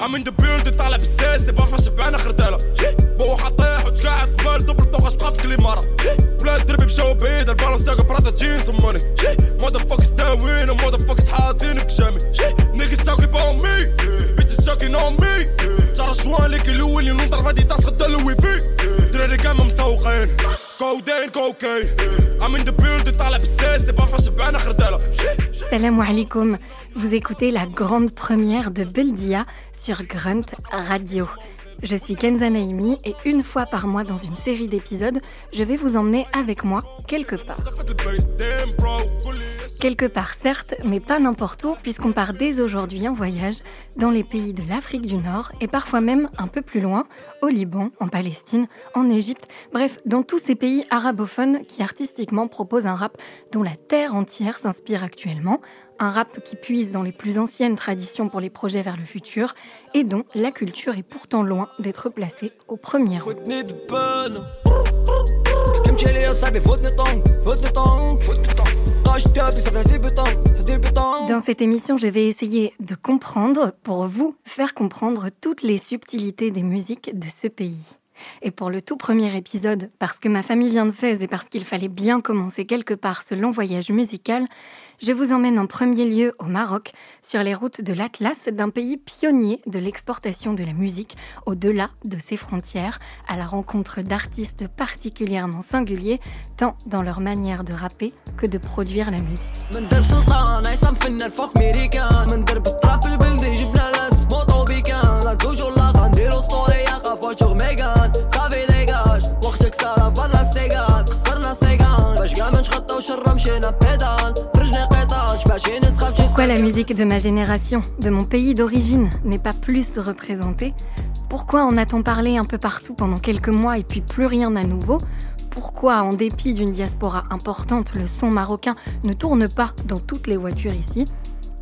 عامل بيوند طالع بالساس تبقى فاش شبعانه خرداله بو حطيح وتقاعد قبال دبل طغى شقاف كل اماره ولاد دربي مشاو بعيد البالونس تاقا برادا جينز وماني مودا فوكس داوين ومودا فوكس حاطين في جامي نيكس ساكي باون مي بيتش ساكي نو مي ترى شوان ليك الأول اللي نضرب هادي تاس خدا الوي في. دراري كاما مسوقين. كودين كوكايين عامل بيوند طالع بالساس تبقى فاش شبعانه خرداله السلام عليكم. Vous écoutez la grande première de Beldia sur Grunt Radio. Je suis Kenza Naimi et une fois par mois dans une série d'épisodes, je vais vous emmener avec moi quelque part. Quelque part certes, mais pas n'importe où puisqu'on part dès aujourd'hui en voyage dans les pays de l'Afrique du Nord et parfois même un peu plus loin, au Liban, en Palestine, en Égypte, bref, dans tous ces pays arabophones qui artistiquement proposent un rap dont la terre entière s'inspire actuellement, un rap qui puise dans les plus anciennes traditions pour les projets vers le futur et dont la culture est pourtant loin d'être placée au premier rang. Dans cette émission, je vais essayer de comprendre, pour vous, faire comprendre toutes les subtilités des musiques de ce pays. Et pour le tout premier épisode, parce que ma famille vient de Fès et parce qu'il fallait bien commencer quelque part ce long voyage musical, je vous emmène en premier lieu au Maroc, sur les routes de l'Atlas, d'un pays pionnier de l'exportation de la musique au-delà de ses frontières, à la rencontre d'artistes particulièrement singuliers, tant dans leur manière de rapper que de produire la musique. من درب سلطان عصام فنان فوق ميريكان من درب الطراب البلدي جبنا ناس موطو بيكان لا توجور لاقا نديرو ستوري فوتوغ ميغان صافي ديكاج وقتك سارة فالا سيغان خسرنا سيغان باش كاع ما نشخطو شرا مشينا بيدال Pourquoi la musique de ma génération, de mon pays d'origine, n'est pas plus représentée? Pourquoi on attend parler un peu partout pendant quelques mois et puis plus rien à nouveau? Pourquoi, en dépit d'une diaspora importante, le son marocain ne tourne pas dans toutes les voitures ici?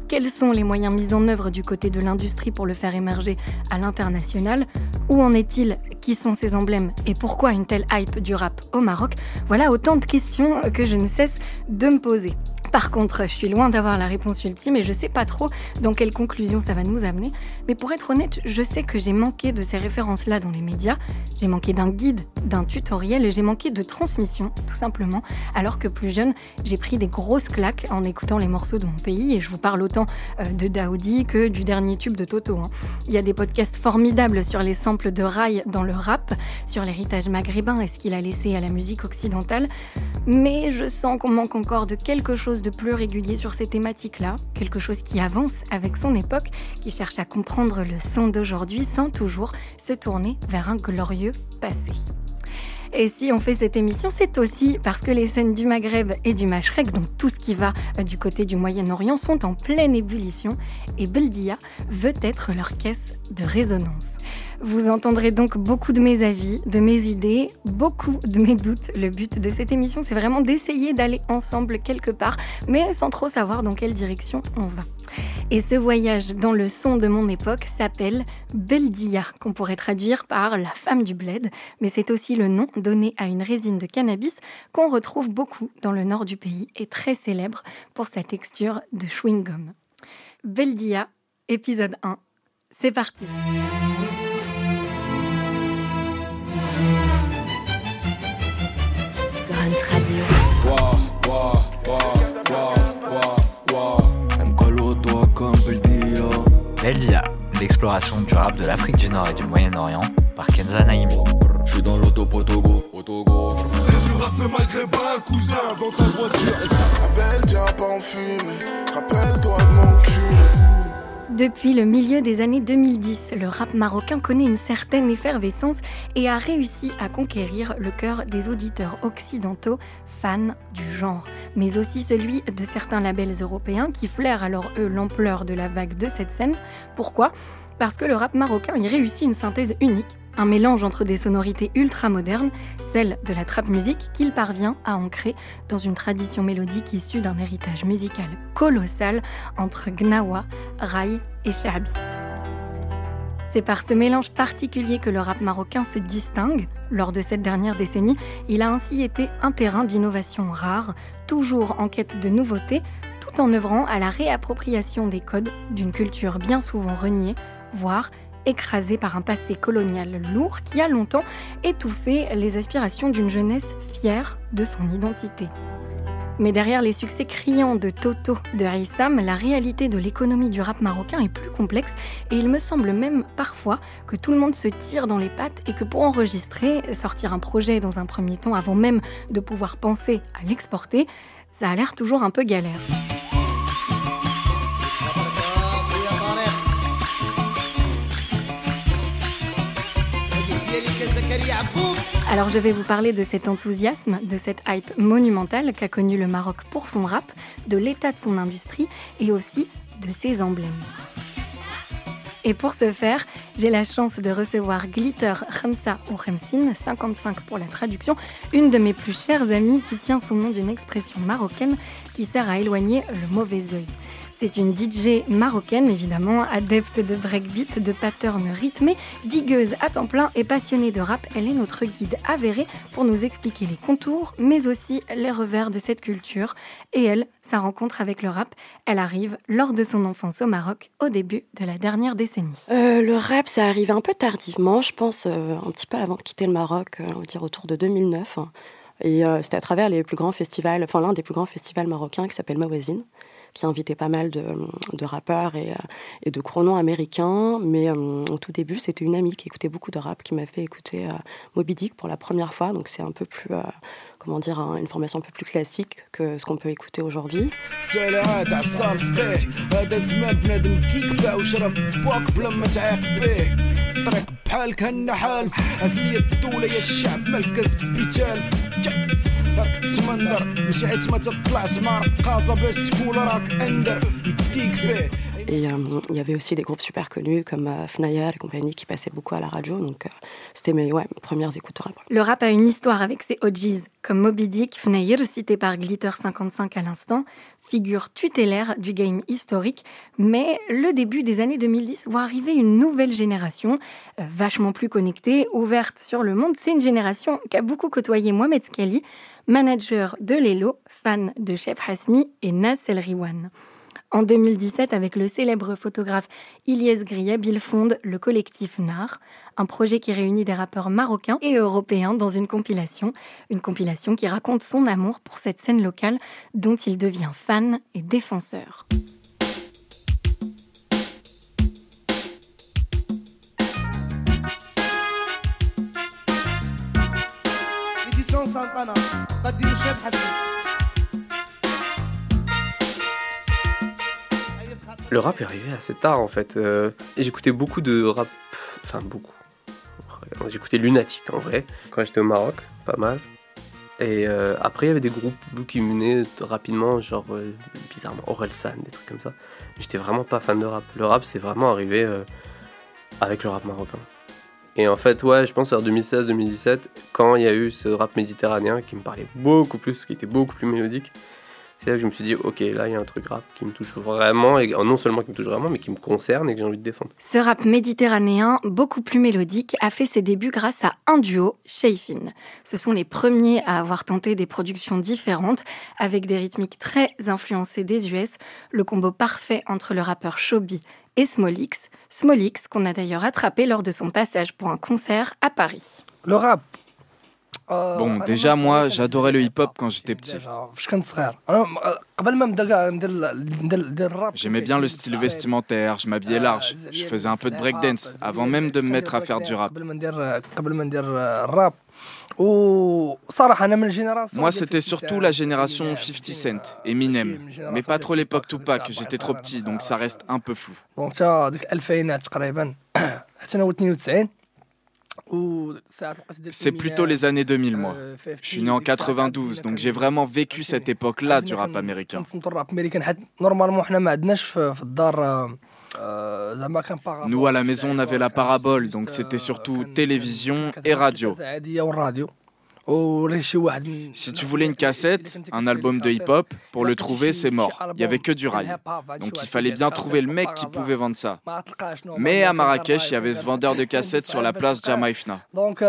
Quels sont les moyens mis en œuvre du côté de l'industrie pour le faire émerger à l'international? Où en est-il? Qui sont ses emblèmes? Et pourquoi une telle hype du rap au Maroc? Voilà autant de questions que je ne cesse de me poser. Par contre, je suis loin d'avoir la réponse ultime et je sais pas trop dans quelle conclusion ça va nous amener. Mais pour être honnête, je sais que j'ai manqué de ces références-là dans les médias. J'ai manqué d'un guide, d'un tutoriel et j'ai manqué de transmission, tout simplement. Alors que plus jeune, j'ai pris des grosses claques en écoutant les morceaux de mon pays et je vous parle autant euh, de Daoudi que du dernier tube de Toto. hein. Il y a des podcasts formidables sur les samples de rail dans le rap, sur l'héritage maghrébin et ce qu'il a laissé à la musique occidentale. Mais je sens qu'on manque encore de quelque chose de plus régulier sur ces thématiques-là, quelque chose qui avance avec son époque, qui cherche à comprendre le son d'aujourd'hui sans toujours se tourner vers un glorieux passé. Et si on fait cette émission, c'est aussi parce que les scènes du Maghreb et du Mashrek, donc tout ce qui va euh, du côté du Moyen-Orient, sont en pleine ébullition et Beldia veut être leur caisse de résonance. Vous entendrez donc beaucoup de mes avis, de mes idées, beaucoup de mes doutes. Le but de cette émission, c'est vraiment d'essayer d'aller ensemble quelque part, mais sans trop savoir dans quelle direction on va. Et ce voyage dans le son de mon époque s'appelle Beldia, qu'on pourrait traduire par la femme du bled, mais c'est aussi le nom donné à une résine de cannabis qu'on retrouve beaucoup dans le nord du pays et très célèbre pour sa texture de chewing-gum. Beldia, épisode 1, c'est parti. Beldia, l'exploration du rap de l'Afrique du Nord et du Moyen-Orient par Kenza Naimi. Je suis dans l'auto au Togo, au Togo C'est du rap maghrébin, cousin, dans ta voiture Appelle, tiens pas en fumée. Rappelle-toi de mon cul. Depuis le milieu des années 2010, le rap marocain connaît une certaine effervescence et a réussi à conquérir le cœur des auditeurs occidentaux fans du genre, mais aussi celui de certains labels européens qui flairent alors eux l'ampleur de la vague de cette scène. Pourquoi? Parce que le rap marocain y réussit une synthèse unique, un mélange entre des sonorités ultra modernes, celle de la trap musique qu'il parvient à ancrer dans une tradition mélodique issue d'un héritage musical colossal entre Gnawa, Rai et Shabi. C'est par ce mélange particulier que le rap marocain se distingue. Lors de cette dernière décennie, il a ainsi été un terrain d'innovation rare, toujours en quête de nouveautés, tout en œuvrant à la réappropriation des codes d'une culture bien souvent reniée, voire écrasée par un passé colonial lourd qui a longtemps étouffé les aspirations d'une jeunesse fière de son identité. Mais derrière les succès criants de Toto de Rissam, la réalité de l'économie du rap marocain est plus complexe et il me semble même parfois que tout le monde se tire dans les pattes et que pour enregistrer, sortir un projet dans un premier temps avant même de pouvoir penser à l'exporter, ça a l'air toujours un peu galère. Alors je vais vous parler de cet enthousiasme, de cette hype monumentale qu'a connu le Maroc pour son rap, de l'état de son industrie et aussi de ses emblèmes. Et pour ce faire, j'ai la chance de recevoir Glitter Khamsa ou Khamsin, 55 pour la traduction, une de mes plus chères amies qui tient son nom d'une expression marocaine qui sert à éloigner le mauvais œil. C'est une DJ marocaine, évidemment, adepte de breakbeat, de patterns rythmés, digueuse à temps plein et passionnée de rap. Elle est notre guide avérée pour nous expliquer les contours, mais aussi les revers de cette culture. Et elle, sa rencontre avec le rap, elle arrive lors de son enfance au Maroc, au début de la dernière décennie. Euh, le rap, ça arrive un peu tardivement, je pense, euh, un petit peu avant de quitter le Maroc, euh, on va dire autour de 2009. Et euh, c'était à travers les plus grands festivals, enfin l'un des plus grands festivals marocains qui s'appelle Mawazine qui invitait pas mal de, rappeurs et, euh, et, de gros noms américains. Mais euh, au tout début, c'était une amie qui écoutait beaucoup de rap qui m'a fait écouter euh, Moby Dick pour la première fois. Donc c'est un peu plus, comment dire, une formation un peu plus classique que ce qu'on peut écouter aujourd'hui. Et euh, il y avait aussi des groupes super connus comme euh, Fnaya et compagnie qui passaient beaucoup à la radio. Donc euh, c'était mes, premières écoutes rap. Le rap a une histoire avec ses OGs comme Moby Dick, Fnayr, cité par Glitter 55 à l'instant, figure tutélaire du game historique. Mais le début des années 2010 voit arriver une nouvelle génération, vachement plus connectée, ouverte sur le monde. C'est une génération qui a beaucoup côtoyé Mohamed Skali, manager de Lelo, fan de Chef Hasni et Nas El Riwan. En 2017, avec le célèbre photographe Ilyes Grieb, il fonde le collectif NAR, un projet qui réunit des rappeurs marocains et européens dans une compilation, une compilation qui raconte son amour pour cette scène locale dont il devient fan et défenseur. Le rap est arrivé assez tard en fait. Euh, J'écoutais beaucoup de rap, enfin beaucoup. J'écoutais Lunatic en vrai, quand j'étais au Maroc, pas mal. Et euh, après, il y avait des groupes qui venaient rapidement, genre euh, bizarrement Orelsan, des trucs comme ça. J'étais vraiment pas fan de rap. Le rap, c'est vraiment arrivé euh, avec le rap marocain. Et en fait, ouais, je pense vers 2016-2017, quand il y a eu ce rap méditerranéen qui me parlait beaucoup plus, qui était beaucoup plus mélodique, c'est là que je me suis dit, ok, là il y a un truc rap qui me touche vraiment, et non seulement qui me touche vraiment, mais qui me concerne et que j'ai envie de défendre. Ce rap méditerranéen, beaucoup plus mélodique, a fait ses débuts grâce à un duo, Shayfin. Ce sont les premiers à avoir tenté des productions différentes, avec des rythmiques très influencées des US, le combo parfait entre le rappeur Shobi et Smolix, Smolix qu'on a d'ailleurs attrapé lors de son passage pour un concert à Paris. Le rap, Bon, déjà, moi, j'adorais le hip-hop quand j'étais petit. J'aimais bien le style vestimentaire, je m'habillais large, je faisais un peu de breakdance avant même de me mettre à faire du rap. Moi, c'était surtout la génération 50 Cent, Eminem, mais pas trop l'époque Tupac, j'étais trop petit, donc ça reste un peu flou. C'est plutôt les années 2000, moi. Je suis né en 92, donc j'ai vraiment vécu cette époque-là du rap américain. Nous, à la maison, on avait la parabole, donc c'était surtout télévision et radio. Si tu voulais une cassette, un album de hip-hop, pour le trouver, c'est mort. Il n'y avait que du rail. Donc il fallait bien trouver le mec qui pouvait vendre ça. Mais à Marrakech, il y avait ce vendeur de cassettes sur la place Jamaïfna. Donc,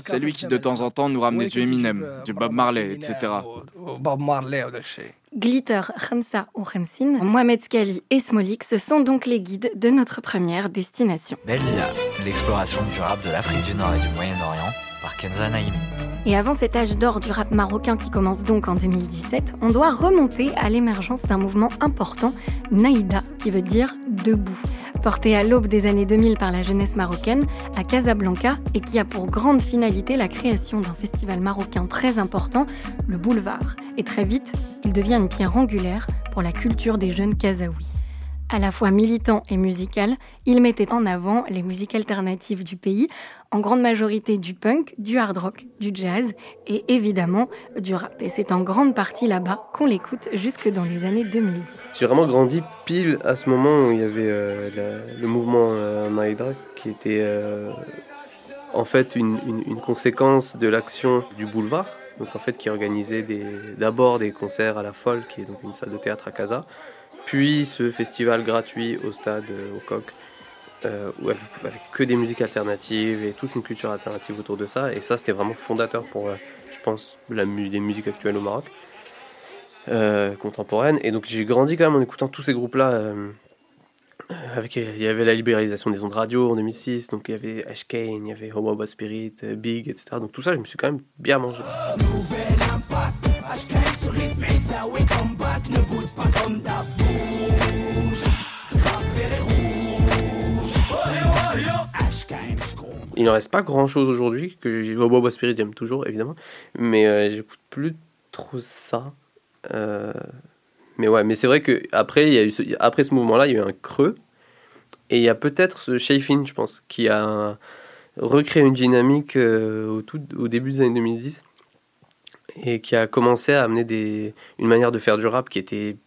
C'est lui qui de temps en temps nous ramenait du Eminem, du Bob Marley, etc. Glitter, Khamsa ou Khamsin, Mohamed Skali et Smolik, ce sont donc les guides de notre première destination. Beldia, l'exploration du rap de l'Afrique du Nord et du Moyen-Orient par Kenza Naimi. Et avant cet âge d'or du rap marocain qui commence donc en 2017, on doit remonter à l'émergence d'un mouvement important, Naïda, qui veut dire debout porté à l'aube des années 2000 par la jeunesse marocaine à Casablanca et qui a pour grande finalité la création d'un festival marocain très important, le Boulevard. Et très vite, il devient une pierre angulaire pour la culture des jeunes Kazaouis. À la fois militant et musical, il mettait en avant les musiques alternatives du pays, en grande majorité du punk, du hard rock, du jazz et évidemment du rap. Et c'est en grande partie là-bas qu'on l'écoute jusque dans les années 2010. J'ai vraiment grandi pile à ce moment où il y avait euh, le mouvement euh, qui était euh, en fait une, une conséquence de l'action du boulevard. Donc en fait qui organisait d'abord des concerts à la Folle, qui est donc une salle de théâtre à Casa, puis ce festival gratuit au stade, euh, au Coq, euh, avec, que des musiques alternatives et toute une culture alternative autour de ça. Et ça, c'était vraiment fondateur pour, euh, je pense, la, les musiques actuelles au Maroc, contemporaines. Et donc j'ai grandi quand même en écoutant tous ces groupes-là. avec, il y avait la libéralisation des ondes radio en 2006, donc il y avait Ash Kane, il y avait Homo Spirit, Big, etc. Donc tout ça, je me suis quand même bien mangé. Il n'en reste pas grand chose aujourd'hui, que Boba Spirit j'aime toujours évidemment, mais euh, j'écoute plus trop ça. Euh, mais ouais, mais c'est vrai que après, il y a eu ce, après ce mouvement-là, il y a eu un creux, et il y a peut-être ce Shafin, je pense, qui a recréé une dynamique euh, au, tout, au début des années 2010 et qui a commencé à amener des, une manière de faire du rap qui était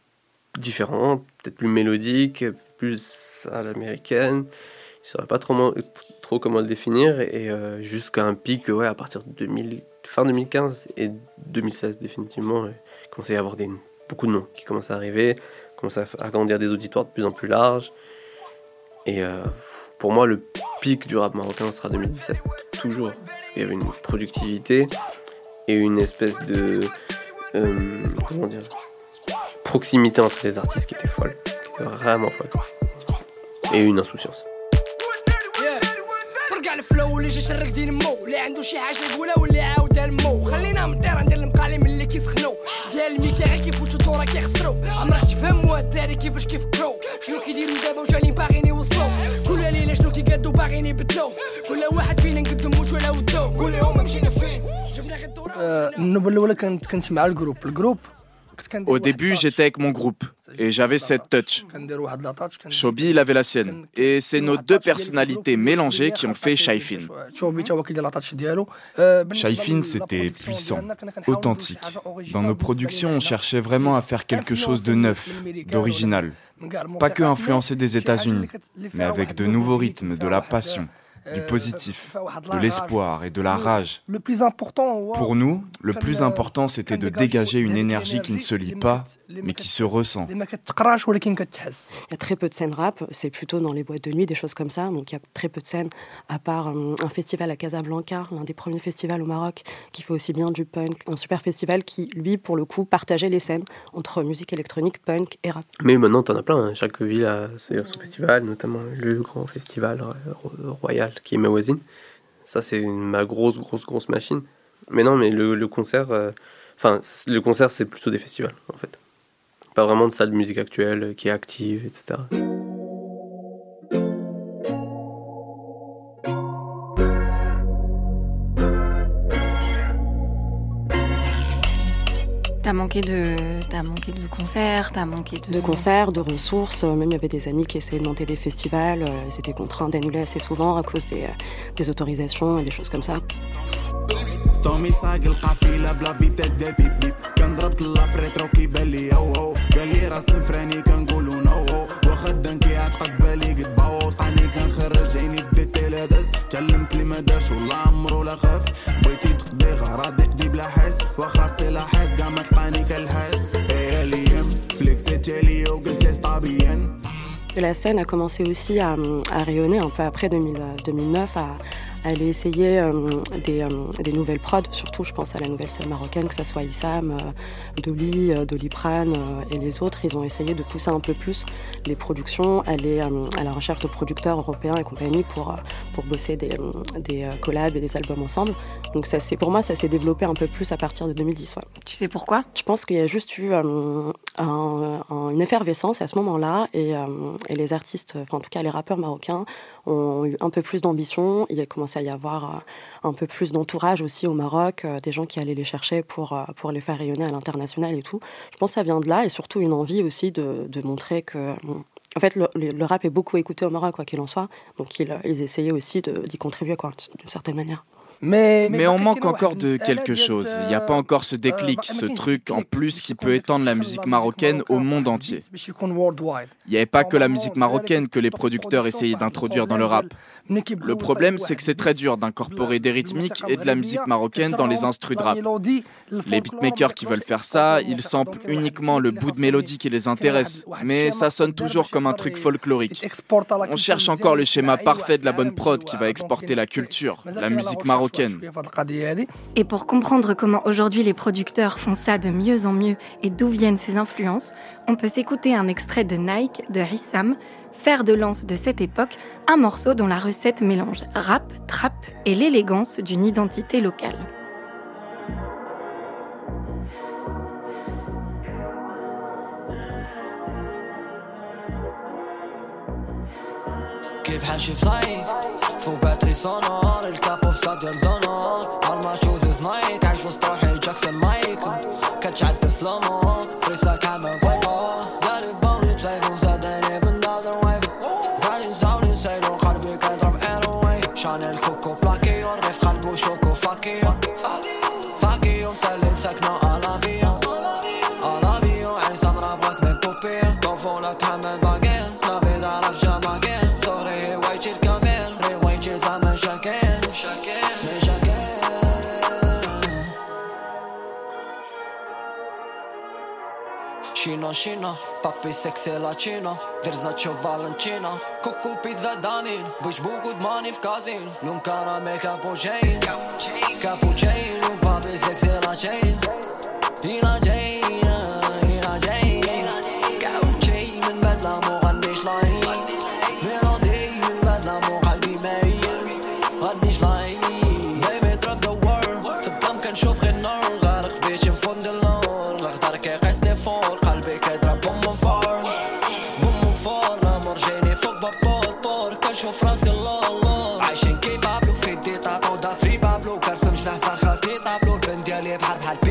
différente, peut-être plus mélodique, plus à l'américaine. Je ne saurais pas trop, trop comment le définir, et euh, jusqu'à un pic ouais, à partir de 2000, fin 2015 et 2016 définitivement. Il commençait à y avoir des, beaucoup de noms qui commençaient à arriver, commençaient à agrandir des auditoires de plus en plus larges. Et euh, pour moi, le pic du rap marocain sera 2017, toujours, parce qu'il y avait une productivité et une espèce de euh, comment dire proximité entre les artistes qui était folle, vraiment folle, et une insouciance. فرقع الفلو اللي جا شرك دين مو. اللي عنده شي حاجة يقولها واللي عاودها المو. خلينا من الطيره ندير المقالم اللي كيسخنو. ديال الميكا غير كيفوتو طورا كيخسرو. عمرك تفهم الدراري كيفاش كيفكرو. شنو كيديرو دابا وجايين باغيين يوصلو. كل ليله شنو كيقادو باغيين يبدلو. كل واحد فينا نقدم وجه ودو. قول لهم مشينا فين. Au début, j'étais avec mon groupe et j'avais cette touch. Shobi, il avait la sienne. Et c'est nos deux personnalités mélangées qui ont fait Shaifin. Shaifin, c'était puissant, authentique. Dans nos productions, on cherchait vraiment à faire quelque chose de neuf, d'original. Pas que influencer des États-Unis, mais avec de nouveaux rythmes, de la passion du euh, positif, de l'espoir et de la rage. Le plus important, Pour nous, le plus important, c'était de dégager une énergie qui ne se lit pas, mais qui se ressent. Il y a très peu de scènes rap, c'est plutôt dans les boîtes de nuit, des choses comme ça. Donc il y a très peu de scènes, à part euh, un festival à Casablanca, l'un des premiers festivals au Maroc, qui fait aussi bien du punk, un super festival qui, lui, pour le coup, partageait les scènes entre musique électronique, punk et rap. Mais maintenant, t'en as plein. Hein. Chaque ville a son festival, notamment le grand festival euh, royal qui est ma voisine. Ça, c'est ma grosse, grosse, grosse machine. Mais non, mais le, concert, euh, enfin, le concert, c'est plutôt des festivals, en fait. Pas vraiment de salle de musique actuelle qui est active, etc. T'as manqué de, as manqué de concerts, t'as manqué de... de concerts, de ressources. Même il y avait des amis qui essayaient de monter des festivals. Euh, ils étaient contraints d'annuler assez souvent à cause des, euh, des autorisations et des choses comme ça. تومي ساق القافله بلا فيتاس دا بيب بيب كان ضربت لافريت الريترو كيبان ليا وهو قال لي راس فراني كنقولو نو واخا دنكي عتقد بالي قد باو طاني كنخرج عيني في دارس تعلمت لي ما دارش والله عمرو لا خاف بغيتي تقضي غراضي قدي بلا حس وخاصي لا حس كاع ما تلقاني كالحاس إيه اليوم فليكسيت عليا وقلت طبيا La scène a commencé aussi à, à rayonner un peu après 2000, 2009, euh, à, aller essayer des, des, nouvelles prods, surtout je pense à la nouvelle scène marocaine, que ce soit Issam, Dolly, Doliprane et les autres. Ils ont essayé de pousser un peu plus les productions, aller à la recherche de producteurs européens et compagnie pour, pour bosser des, des collabs et des albums ensemble. Donc ça, pour moi, ça s'est développé un peu plus à partir de 2010. Tu sais pourquoi? Je pense qu'il y a juste eu un, une effervescence à ce moment-là et, et les artistes, enfin, en tout cas les rappeurs marocains, ont eu un peu plus d'ambition. Il a commencé à y avoir euh, un peu plus d'entourage aussi au Maroc, euh, des gens qui allaient les chercher pour, euh, pour les faire rayonner à l'international et tout. Je pense que ça vient de là et surtout une envie aussi de, de montrer que. en fait, le, rap est beaucoup écouté au Maroc, quoi qu'il en soit. Donc, ils, ils essayaient aussi d'y contribuer, quoi, d'une certaine manière. Mais, on manque encore de quelque chose. Il n'y a pas encore ce déclic, ce truc en plus qui peut étendre la musique marocaine au monde entier. Il n'y avait pas que la musique marocaine que les producteurs essayaient d'introduire dans le rap. Le problème, c'est que c'est très dur d'incorporer des rythmiques et de la musique marocaine dans les instrus de rap. Les beatmakers qui veulent faire ça, ils samplent uniquement le bout de mélodie qui les intéresse, mais ça sonne toujours comme un truc folklorique. On cherche encore le schéma parfait de la bonne prod qui va exporter la culture, la musique marocaine. Et pour comprendre comment aujourd'hui les producteurs font ça de mieux en mieux et d'où viennent ces influences, on peut s'écouter un extrait de Nike de Rissam fer de lance de cette époque, un morceau dont la recette mélange rap, trap et l'élégance d'une identité locale. كيف حاشي بصيف فو باتري سونور الكابو في ستاديوم دونور ما شوز نايك عايش وسط روحي جاكسون مايك. كتشعل سلومو فريسا كاما بويبو داري بوني تسايفو زادني بالنظر ويب قالي زاوني سايلو قلبي كيضرب ايروي شانيل كوكو بلاكيو الريف قلبو شوكو فاكيو. فاكيو سالي ساكنو الافيو الافيو عيسى مرابغك من بوبيو. طوفولك حمام mașină Papi sexe la cină Verzaccio Valentina Cu cupid zadamin Vâși bucut manif cazin Lung caramel capucein Capucein Nu papi sexe la cein Din la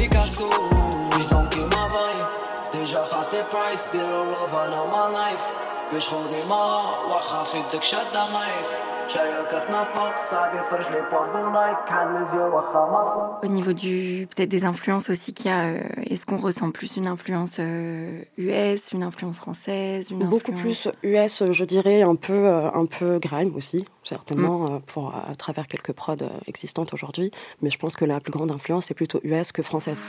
Picasso Bitch don't kill my vibe Déjà half the price They don't love all my life. Bitch holding my heart Walk off it, the shut the knife au niveau du peut-être des influences aussi qu'il y a, euh, est-ce qu'on ressent plus une influence US, euh, une influence française, une beaucoup plus US, je dirais un peu euh, un peu grime aussi, certainement mm. pour à travers quelques prods existantes aujourd'hui, mais je pense que la plus grande influence est plutôt US que française.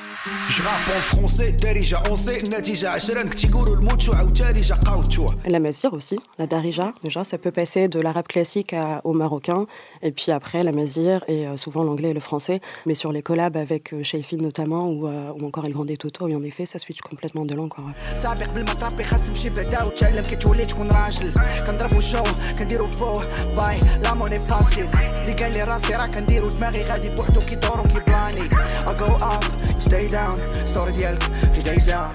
La mazir aussi, la darija, déjà ça peut passer de l'arabe classique à au marocain, et puis après la mazir et euh, souvent l'anglais et le français, mais sur les collabs avec euh, Shayfin notamment, ou, euh, ou encore El Grande Toto, et en effet ça switch complètement de langue. Quoi,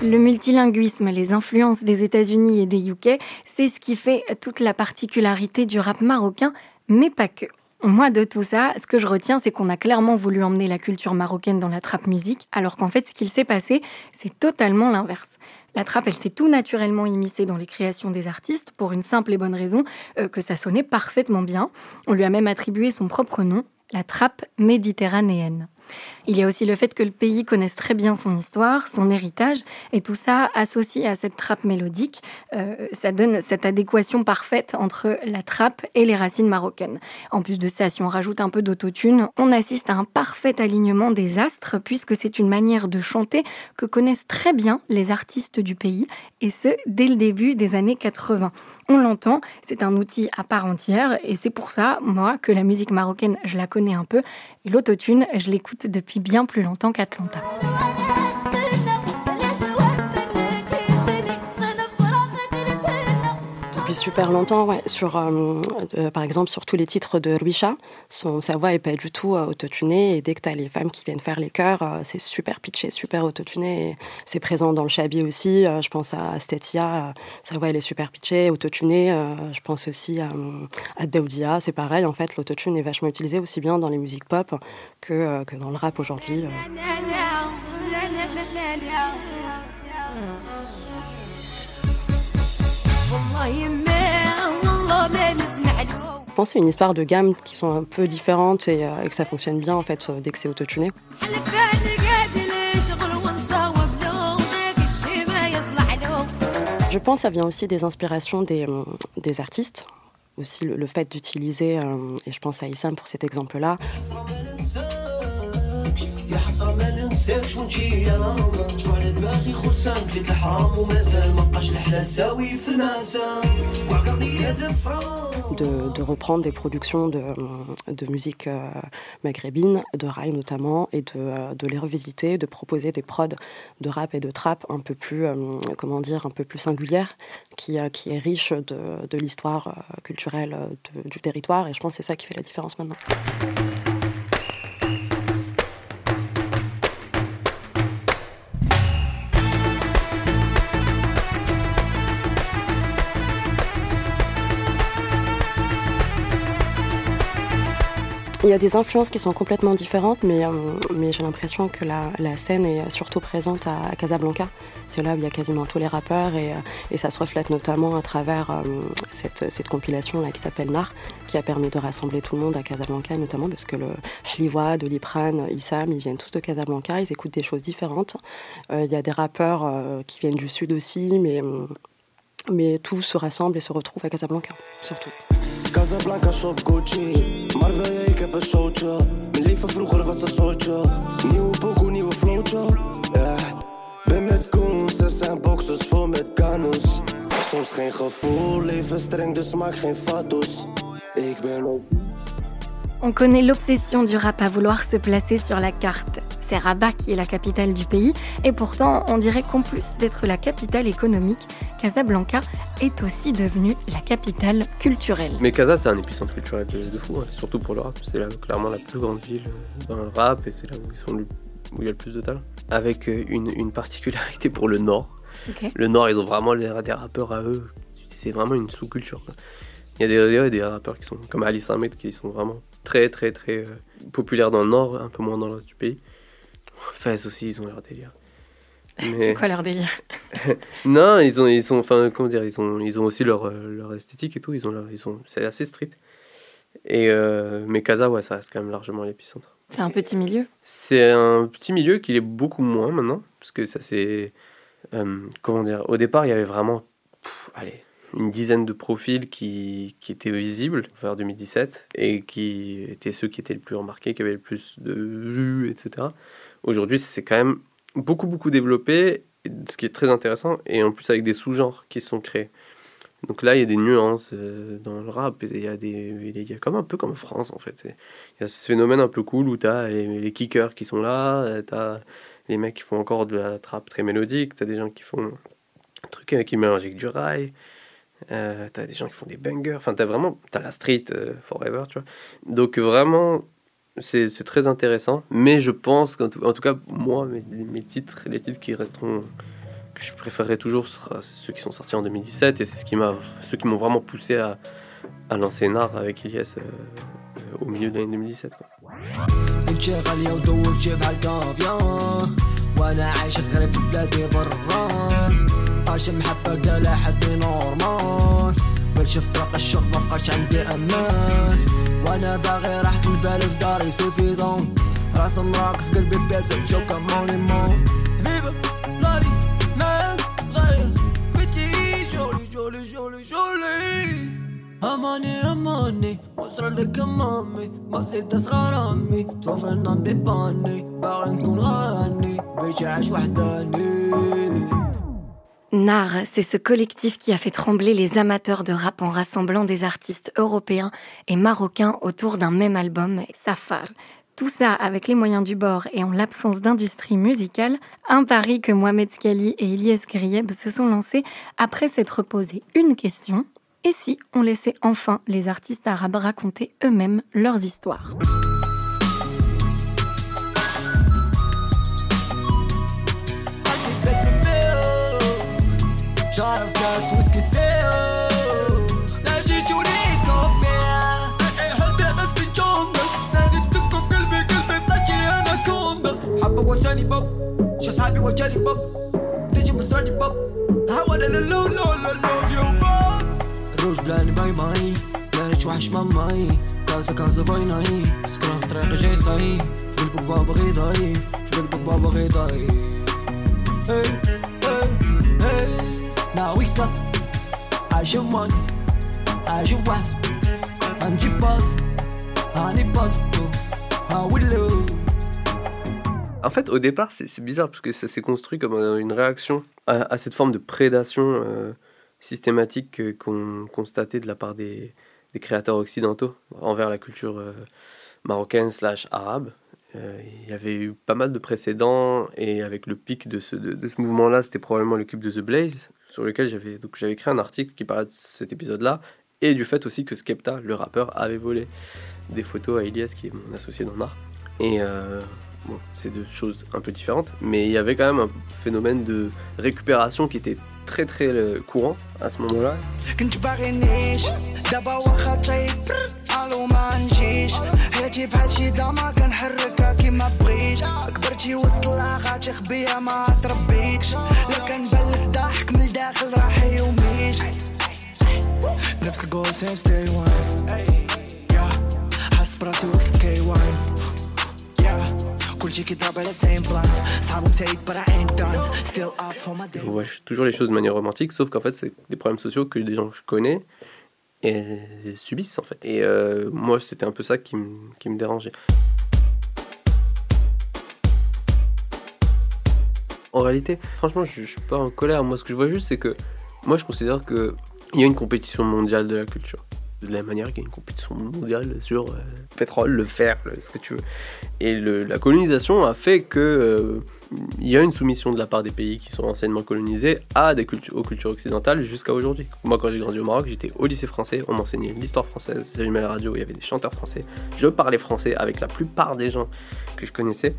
Le multilinguisme, les influences des États-Unis et des UK, c'est ce qui fait toute la particularité du rap marocain mais pas que. Moi, de tout ça, ce que je retiens, c'est qu'on a clairement voulu emmener la culture marocaine dans la trap musique, alors qu'en fait, ce qu'il s'est passé, c'est totalement l'inverse. La trappe, elle s'est tout naturellement immiscée dans les créations des artistes pour une simple et bonne raison euh, que ça sonnait parfaitement bien. On lui a même attribué son propre nom, la trappe méditerranéenne. Il y a aussi le fait que le pays connaisse très bien son histoire, son héritage, et tout ça associé à cette trappe mélodique, euh, ça donne cette adéquation parfaite entre la trappe et les racines marocaines. En plus de ça, si on rajoute un peu d'autotune, on assiste à un parfait alignement des astres, puisque c'est une manière de chanter que connaissent très bien les artistes du pays, et ce, dès le début des années 80. On l'entend, c'est un outil à part entière, et c'est pour ça, moi, que la musique marocaine, je la connais un peu, et l'autotune, je l'écoute depuis bien plus longtemps qu'Atlanta. Super longtemps, ouais, sur, euh, euh, par exemple, sur tous les titres de Louisa, son, sa voix est pas du tout euh, autotunée. Et dès que tu as les femmes qui viennent faire les chœurs, euh, c'est super pitché, super autotuné. C'est présent dans le Chabi aussi. Euh, je pense à Stetia, sa voix elle est super pitchée, autotunée. je pense aussi à, à Daoudia, c'est pareil. En fait, l'autotune est vachement utilisé aussi bien dans les musiques pop que, que dans le rap aujourd'hui. Je pense que c'est une histoire de gammes qui sont un peu différentes et, euh, et que ça fonctionne bien en fait dès que c'est autotuné. Je pense que ça vient aussi des inspirations des, euh, artistes, aussi le, fait d'utiliser, euh, et je pense à Issam pour cet exemple-là, de, reprendre des productions de, de musique euh, maghrébine, de rail notamment, et de, euh, de les revisiter, de proposer des prods de rap et de trap un peu plus, euh, comment dire, un peu plus singulières, qui, qui est riche de, de l'histoire culturelle du territoire. Et je pense que c'est ça qui fait la différence maintenant. Il y a des influences qui sont complètement différentes, mais, euh, j'ai l'impression que la, scène est surtout présente à Casablanca. C'est là où il y a quasiment tous les rappeurs et, euh, ça se reflète notamment à travers euh, cette, compilation qui s'appelle Nar, qui a permis de rassembler tout le monde à Casablanca, notamment parce que le Hliwa, Doliprane, Issam, ils viennent tous de Casablanca, ils écoutent des choses différentes. Il y a des rappeurs qui viennent du sud aussi, mais tout se rassemble et se retrouve à Casablanca, surtout. Casablanca shop Gucci ik heb een showtje Mijn met er Soms geen gevoel, leven streng dus maak geen fatos Ik ben On connaît l'obsession du rap à vouloir se placer sur la carte. C'est Rabat qui est la capitale du pays, et pourtant, on dirait qu'en plus d'être la capitale économique, Casablanca est aussi devenue la capitale culturelle. Mais Casa, c'est un épicentre culturel de, de fou, hein, surtout pour le rap. C'est clairement la plus grande ville dans le rap et c'est là où, ils sont le- où il y a le plus de talent. Avec euh, une, une particularité pour le Nord. Le Nord, ils ont vraiment des, des rappeurs à eux. C'est vraiment une sous-culture. Il y a des, des, des rappeurs qui sont comme Ali Samed qui sont vraiment très, très, très euh, populaires dans le Nord, un peu moins dans le reste du pays. Fez aussi, ils ont leur délire. C'est quoi leur délire Non, ils ont, ils sont, enfin, comment dire, ils ont, ils ont aussi leur, euh, leur esthétique et tout. Ils ont, leur- ils sont, c'est assez street. Et euh, mais Casa, ouais, ça reste quand même largement l'épicentre. C'est un petit milieu C'est un petit milieu qui est beaucoup moins maintenant, parce que ça c'est, euh, comment dire, au départ il y avait vraiment, pff, allez, une dizaine de profils qui, qui étaient visibles vers 2017 et qui étaient ceux qui étaient le plus remarqués, qui avaient le plus de vues, etc. Aujourd'hui c'est quand même beaucoup beaucoup développé, ce qui est très intéressant, et en plus avec des sous-genres qui sont créés. Donc là, il y a des nuances euh, dans le rap, il y a des, il y a comme un peu comme France en fait. Il y a ce phénomène un peu cool où tu as les, les kickers qui sont là, tu as les mecs qui font encore de la trappe très mélodique, tu as des gens qui font un truc euh, qui mélangent avec du rail, euh, tu as des gens qui font des bangers, enfin tu as vraiment, tu as la street euh, forever, tu vois. Donc vraiment, c'est très intéressant, mais je pense qu'en tout, cas, moi, mes, titres, les titres qui resteront que je préférerais toujours sera ceux qui sont sortis en 2017 et c'est ce qui m'a ceux qui m'ont vraiment poussé à, à lancer Nard avec Elias euh, euh, au milieu de l'année 2017 quoi. وأنا باغي راحة البال في داري سوفيزون راس مراك في قلبي بيزا شو كموني مون. حبيبة لالي ناس غير. بتي جولي جولي جولي جولي. أماني أماني مصر لك أمامي. ما زيد أصغر أمي طوف النام بيباني باغي نكون غاني بيجي عايش وحداني. NAR, c'est ce collectif qui a fait trembler les amateurs de rap en rassemblant des artistes européens et marocains autour d'un même album, Safar. Tout ça avec les moyens du bord et en l'absence d'industrie musicale, un pari que Mohamed Skali et Ilyes Grieb se sont lancés après s'être posé une question et si on laissait enfin les artistes arabes raconter eux-mêmes leurs histoires? شارب كاس سيو ناجي تريد كوفيا بابا غي ضايف في قلبك بابا غي ضايف Hey, hey, hey. En fait, au départ, c'est bizarre parce que ça s'est construit comme une réaction à, cette forme de prédation euh, systématique que- qu'on constatait de la part des, créateurs occidentaux envers la culture euh, marocaine slash arabe. Euh, il y avait eu pas mal de précédents et avec le pic de ce, de, ce mouvement-là, c'était probablement le clip de The Blaze sur lequel j'avais donc j'avais écrit un article qui parlait de cet épisode-là et du fait aussi que Skepta, le rappeur, avait volé des photos à Elias qui est mon associé dans l'art. Et euh, bon, c'est deux choses un peu différentes, mais il y avait quand même un phénomène de récupération qui était très très euh, courant à ce moment-là. كنت باغي نعيش دابا واخا طيب الو ما نجيش حياتي بحال شي داما كنحركها كيما بغيت كبرتي وسط الاغاتيق بيا ما تربيتش لا كنبان لك ضحك من الداخل راح يوميش نفس الجول سينس داي وان يا حاس براسي وسط كي وان يا كلشي كيضرب على سيم بلان صحابهم تايك but I ain't done still up for my day Je vois toujours les choses de manière romantique, sauf qu'en fait, c'est des problèmes sociaux que des gens que je connais et subissent en fait. Et euh, moi, c'était un peu ça qui, me- qui me dérangeait. En réalité, franchement, je, je suis pas en colère. Moi, ce que je vois juste, c'est que moi, je considère que il y a une compétition mondiale de la culture. De la même manière qu'il y a une compétition mondiale sur euh, le pétrole, le fer, ce que tu veux. Et le- la colonisation a fait que euh, il y a une soumission de la part des pays qui sont anciennement colonisés à des cultures, aux cultures occidentales jusqu'à aujourd'hui. Moi, quand j'ai grandi au Maroc, j'étais au lycée français, on m'enseignait l'histoire française, j'allumais la radio, il y avait des chanteurs français, je parlais français avec la plupart des gens que je connaissais,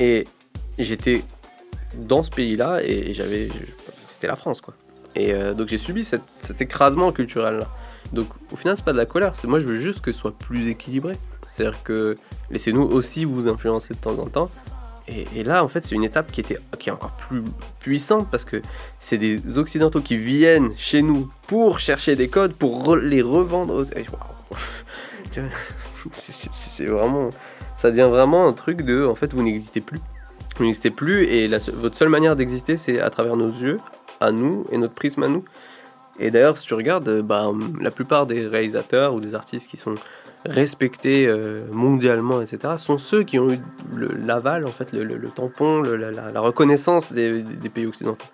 et j'étais dans ce pays-là et j'avais, c'était la France, quoi. Et euh, donc j'ai subi cet écrasement culturel-là. Donc au final, c'est pas de la colère, c'est moi je veux juste que ce soit plus équilibré. C'est-à-dire que laissez-nous aussi vous influencer de temps en temps. Et, là, en fait, c'est une étape qui, était, qui est encore plus puissante parce que c'est des Occidentaux qui viennent chez nous pour chercher des codes, pour les revendre aux... C'est vraiment... Ça devient vraiment un truc de... En fait, vous n'existez plus. Vous plus et votre seule manière d'exister, c'est à travers nos yeux, à nous, et notre prisme à nous. Et d'ailleurs, si tu regardes, euh, bah, la plupart des réalisateurs ou des artistes qui sont respectés euh, mondialement, etc., sont ceux qui ont eu l'aval, en fait, le, tampon, la, reconnaissance des pays occidentaux.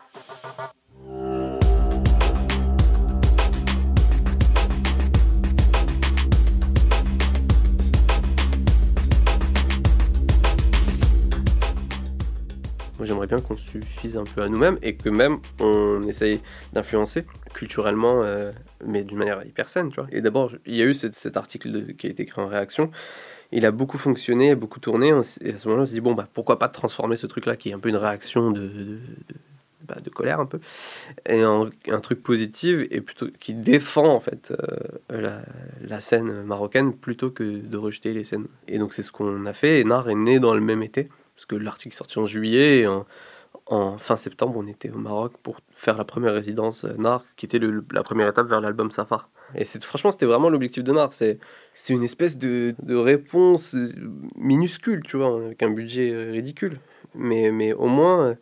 J'aimerais bien qu'on suffise un peu à nous-mêmes et que même on essaye d'influencer culturellement, euh, mais d'une manière hyper saine, tu vois. Et d'abord, il y a eu cet, article qui a été écrit en réaction. Il a beaucoup fonctionné, beaucoup tourné. Et à ce moment-là, on s'est dit, bon, bah, pourquoi pas transformer ce truc-là, qui est un peu une réaction de, bah, colère, un peu, et en un truc positif, et plutôt qui défend, en fait, euh, la, la scène marocaine, plutôt que de rejeter les scènes. Et donc, c'est ce qu'on a fait. Et Nar est né dans le même été, parce que l'article sorti en juillet, et en, fin septembre, on était au Maroc pour faire la première résidence euh, NAR, qui était la première étape vers l'album Safar. Et franchement, c'était vraiment l'objectif de NAR. C'est, une espèce de, réponse euh, minuscule, tu vois, avec un budget euh, ridicule. Mais, au moins,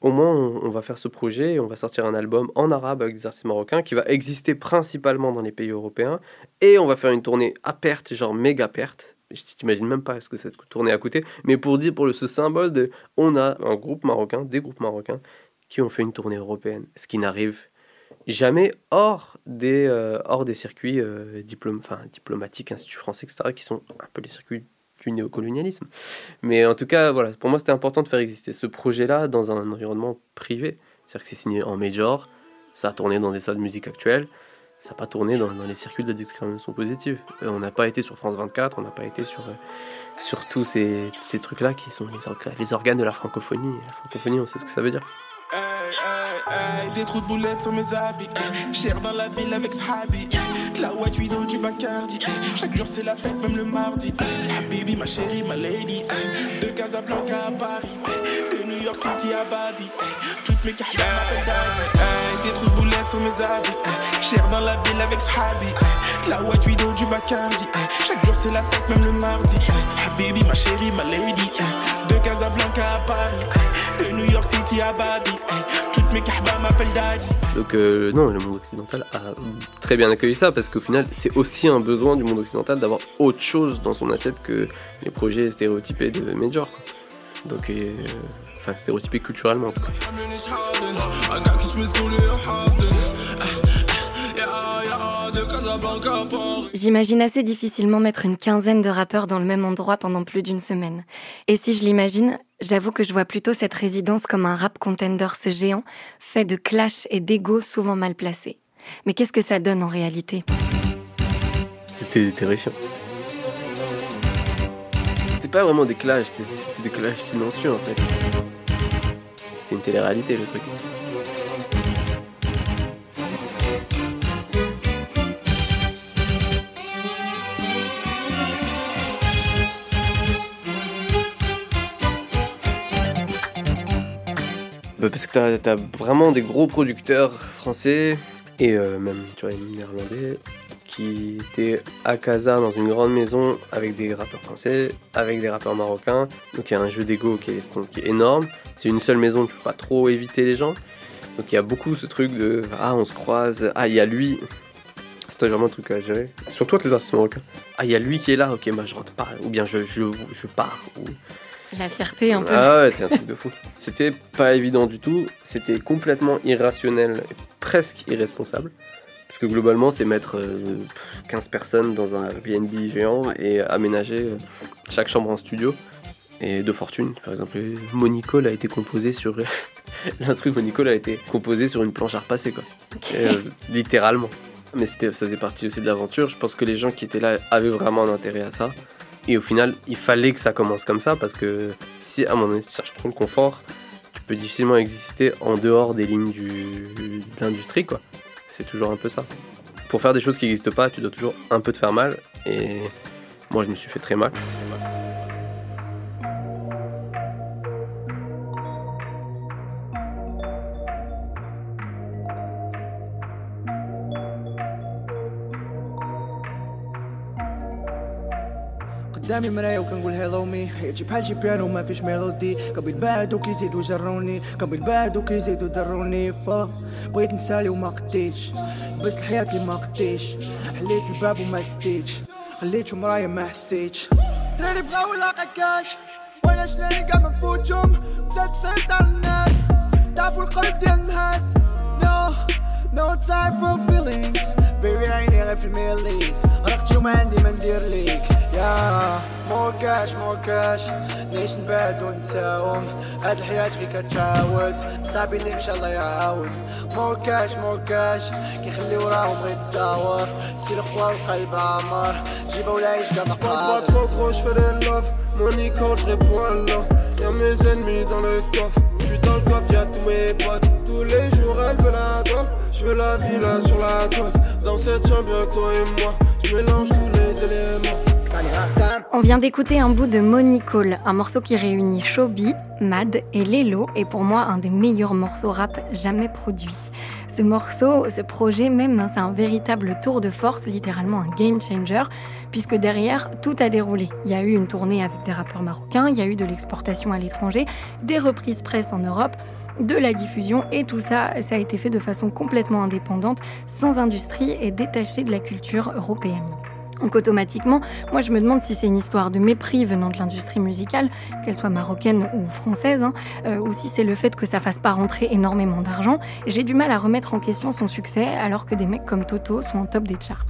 au moins on, va faire ce projet et on va sortir un album en arabe avec des artistes marocains qui va exister principalement dans les pays européens. Et on va faire une tournée à perte, genre méga perte. Je t'imagine même pas ce que cette tournée a coûté. Mais pour dire, pour ce symbole. On a un groupe marocain, des groupes marocains, qui ont fait une tournée européenne. Ce qui n'arrive jamais hors des, euh, circuits euh, diplomatiques, instituts français, etc., qui sont un peu les circuits du néocolonialisme. Mais en tout cas, pour moi, c'était important de faire exister ce projet-là dans un environnement privé. C'est-à-dire que c'est signé en major, ça a tourné dans des salles de musique actuelles, ça n'a pas tourné dans, dans les circuits de la discrimination positive. Euh, on n'a pas été sur France 24, on n'a pas été sur, euh, sur tous ces, ces trucs-là qui sont les, orga- les organes de la francophonie. La francophonie, on sait ce que ça veut dire. Hey, des trous de boulettes sur mes habits. Hey, Cher dans la ville avec Sahabi. Hey, la white widow du Bacardi. Hey, chaque jour c'est la fête, même le mardi. Hey, la baby, ma chérie, ma lady. Hey, de Casablanca à Paris. Hey, de New York City à Babi. Hey, toutes mes cartes m'appellent. Hey, des trous de boulettes sur mes habits. Hey, Cher dans la ville avec Sahabi. La white widow du Bacardi. Hey, chaque jour c'est la fête, même le mardi. La baby, ma chérie, ma lady. De Casablanca à Paris. De New York City à Babi. Toutes mes kahbas m'appellent daddy. Donc euh, non, le monde occidental a très bien accueilli ça parce qu'au final, c'est aussi un besoin du monde occidental d'avoir autre chose dans son assiette que les projets stéréotypés de Major. Donc, euh, enfin, stéréotypés culturellement. J'imagine assez difficilement mettre une quinzaine de rappeurs dans le même endroit pendant plus d'une semaine. Et si je l'imagine, j'avoue que je vois plutôt cette résidence comme un rap contenders géant, fait de clash et d'ego souvent mal placés. Mais qu'est-ce que ça donne en réalité? C'était terrifiant. C'était pas vraiment des clashs, c'était des clashs silencieux en fait. C'était une télé-réalité le truc. Bah, parce que t'as as vraiment des gros producteurs français et euh, même tu vois, néerlandais qui étaient à Casa dans une grande maison avec des rappeurs français, avec des rappeurs marocains. Donc il y a un jeu d'ego qui est énorme. C'est une seule maison, tu peux pas trop éviter les gens. Donc il y a beaucoup ce truc de ah on se croise, ah il y a lui. C'était vraiment un truc à gérer. Surtout avec les artistes marocains. Ah il y a lui qui est là, ok moi je rentre pas. Ou bien je, je, je pars. Ou... La fierté un peu. Ah ouais, c'est un truc de fou. C'était pas évident du tout. C'était complètement irrationnel et presque irresponsable. Parce que globalement, c'est mettre euh, 15 personnes dans un BNB géant et aménager euh, chaque chambre en studio. Et de fortune, par exemple, Monicole a été composé sur. L'instru Monicole a été composé sur une planche à repasser, quoi. Euh, littéralement. Mais c'était, ça faisait partie aussi de l'aventure. Je pense que les gens qui étaient là avaient vraiment un intérêt à ça. Et au final, il fallait que ça commence comme ça parce que si à moment donné tu cherches trop le confort, tu peux difficilement exister en dehors des lignes du, de l'industrie, quoi. C'est toujours un peu ça. Pour faire des choses qui n'existent pas, tu dois toujours un peu te faire mal. Et moi, je me suis fait très mal. قدامي مراية وكنقول هيلو مي حياتي بحال شي بيانو ما فيش ميلودي. قبل بعدو كيزيدو جروني. قبل بعدو كيزيدو دروني. فا بغيت نسالي وما قديتش. لبست الحياة اللي ما قديتش. حليت الباب وما سديتش. خليتو مراية ما حسيتش. دراري بغاو لاقا كاش. وأنا شناني كاع منفوتهم زاد سيطر الناس. تعرفوا القلب ديال الناس. No, no time for feelings. بيبي عيني غير في الميليز. غرقتي وما عندي ما ندير ليك. يا مو كاش مو كاش نعيش نبعد ونساوم هاد الحياة غير كتعاود صاحبي اللي مشى الله يعاود مو كاش مو كاش كيخلي وراهم غير تصاور سي الخوار القلب عمار جيبه ولا عيش كما pas قادر trop gros, je fais des love. Mon icône, je réponds à l'off. Y'a mes ennemis dans le coffre. Je suis dans le coffre, y'a tous mes potes. Tous les jours, elle veut la dope. Je veux la villa sur la côte. Dans cette chambre, y'a que toi et moi. Je mélange tous les éléments. On vient d'écouter un bout de Money Call, un morceau qui réunit Shobi, Mad et Lelo, et pour moi un des meilleurs morceaux rap jamais produits. Ce morceau, ce projet même, hein, c'est un véritable tour de force, littéralement un game changer, puisque derrière, tout a déroulé. Il y a eu une tournée avec des rappeurs marocains, il y a eu de l'exportation à l'étranger, des reprises presse en Europe, de la diffusion, et tout ça, ça a été fait de façon complètement indépendante, sans industrie et détaché de la culture européenne. Donc automatiquement, moi je me demande si c'est une histoire de mépris venant de l'industrie musicale, qu'elle soit marocaine ou française, hein, euh, ou si c'est le fait que ça fasse pas rentrer énormément d'argent. J'ai du mal à remettre en question son succès alors que des mecs comme Toto sont en top des charts.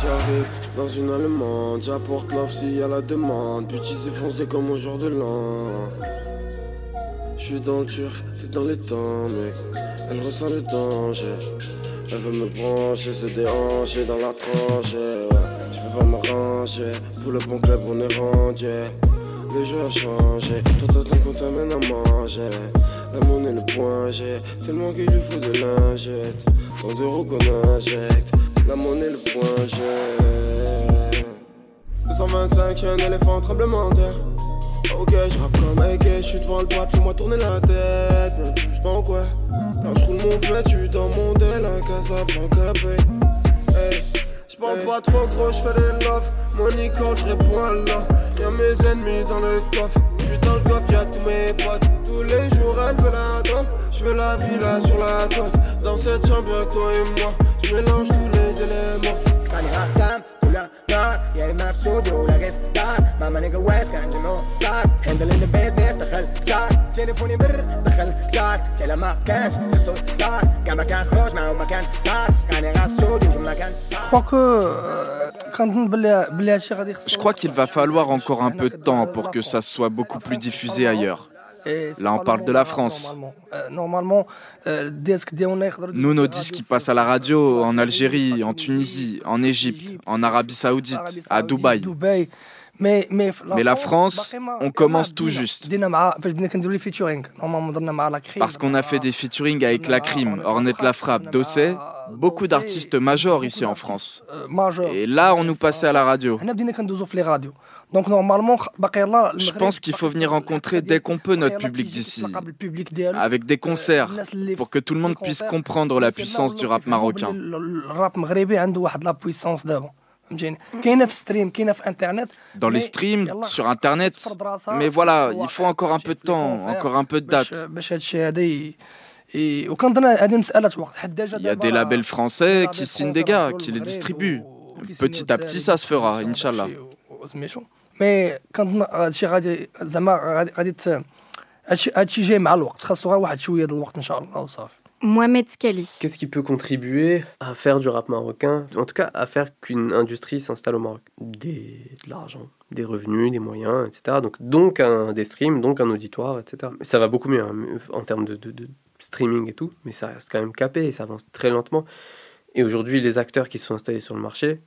J'arrive dans une allemande, j'apporte l'offre s'il y la demande. Puis foncé comme au jour de l'an. J'suis dans le turf, t'es dans les temps, mec. Elle ressent le danger. Elle veut me brancher, se déhancher dans la tranche. Ouais. J'veux pas me ranger, pour le bon club on est rendu. Le jeu a changé, toi t'attends qu'on t'amène à manger. La monnaie, le point j'ai tellement qu'il lui faut de lingette. Tant d'euros qu'on injecte la monnaie, le point G. 225, j'ai un éléphant tremblement terre. Ok, je rappe comme AK, je suis devant le droit, fais-moi tourner la tête. Mais pas en quoi. Quand je roule mon plat, tu dans mon dél, un Casablanca, Hey. J'pense pas trop gros, j'fais des love. Money call, j'réponds à là. Y'a mes ennemis dans le coffre. J'suis dans le coffre, y'a tous mes potes. Tous les jours, elle veut la dent. J'fais la villa sur la côte. Dans cette chambre, toi et moi. J'mélange tous les éléments. Je crois qu'il va falloir encore un peu de temps pour que ça soit beaucoup plus diffusé ailleurs. Là, on parle de la France. Nous, nos disques qui passent à la radio en Algérie, en Tunisie, en Égypte, en Arabie Saoudite, à Dubaï. Mais, la France, on commence tout juste. Parce qu'on a fait des featuring avec La Crime, Ornette La Frappe, Dossé, beaucoup d'artistes majors ici en France. Et là, on nous passait à la radio. Donc normalement, je pense qu'il faut venir rencontrer dès qu'on peut notre public d'ici, avec des concerts, pour que tout le monde puisse comprendre la puissance du rap marocain. Dans les streams, sur Internet. Mais voilà, il faut encore un peu de temps, encore un peu de date. Il y a des labels français qui signent des gars, qui les distribuent. Petit à petit, ça se fera, Inch'Allah. Mais quand on Mohamed Skali. Qu'est-ce qui peut contribuer à faire du rap marocain, en tout cas à faire qu'une industrie s'installe au Maroc? Des, De l'argent, des revenus, des moyens, etc. Donc, donc un, des streams, donc un auditoire, etc. Ça va beaucoup mieux hein, en termes de, streaming et tout, mais ça reste quand même capé et ça avance très lentement. Et aujourd'hui, les acteurs qui sont installés sur le marché,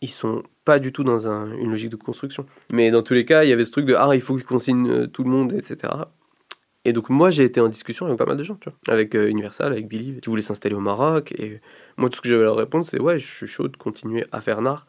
ils sont pas du tout dans une logique de construction. Mais dans tous les cas, il y avait ce truc de ah, il faut qu'ils consignent euh, tout le monde, etc. Et donc, moi, j'ai été en discussion avec pas mal de gens, tu vois, avec euh, Universal, avec Billy, qui voulaient s'installer au Maroc. Et moi, tout ce que j'avais à leur répondre, c'est ouais, je suis chaud de continuer à faire Nard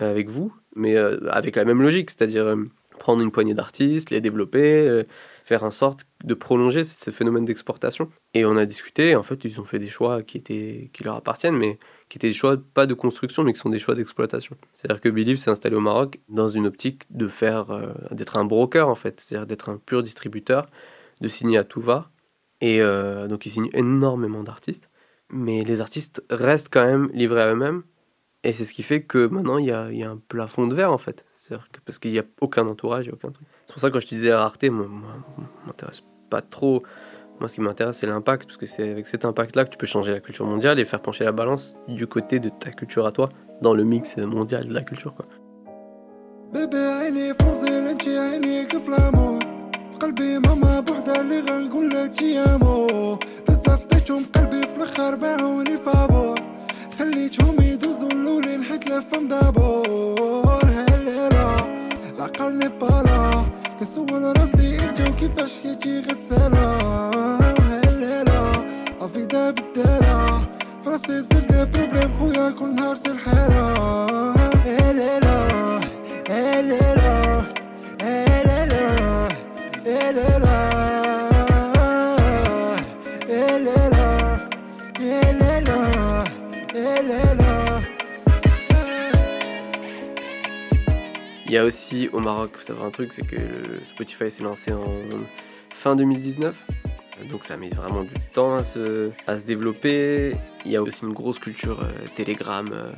euh, avec vous, mais avec la même logique, c'est-à-dire prendre une poignée d'artistes, les développer, faire en sorte de prolonger ce phénomène d'exportation. Et on a discuté, en fait, ils ont fait des choix qui, étaient, qui leur appartiennent, mais qui étaient des choix pas de construction, mais qui sont des choix d'exploitation. C'est-à-dire que Believe s'est installé au Maroc dans une optique de faire, euh, d'être un broker en fait, c'est-à-dire d'être un pur distributeur, de signer à tout va. Et euh, donc il signe énormément d'artistes, mais les artistes restent quand même livrés à eux-mêmes. Et c'est ce qui fait que maintenant il y a, y a, un plafond de verre en fait. Que parce qu'il n'y a aucun entourage, il a aucun truc. C'est pour ça que quand je te disais la rareté, moi, moi m'intéresse pas trop moi, ce qui m'intéresse, c'est l'impact, parce que c'est avec cet impact-là que tu peux changer la culture mondiale et faire pencher la balance du côté de ta culture à toi, dans le mix mondial de la culture. Quoi. قلبي ماما بوحدة اللي غنقولها تي امو بزاف دايتهم قلبي فالاخر باعوني فابور. خليتهم يدوزو اللولين حيت لفهم دابور. هالليلة العقل ني كنسول راسي انت وكيفاش حياتي غتسالا هلالا أفيدا بدالا فراسي بزاف دي بروبليم خويا كل نهار سير حالة هالليلة هالليلة Il y a aussi au Maroc, faut savoir un truc, c'est que Spotify s'est lancé en fin 2019. Donc ça met vraiment du temps à se, développer. Il y a aussi une grosse culture euh, Telegram. euh,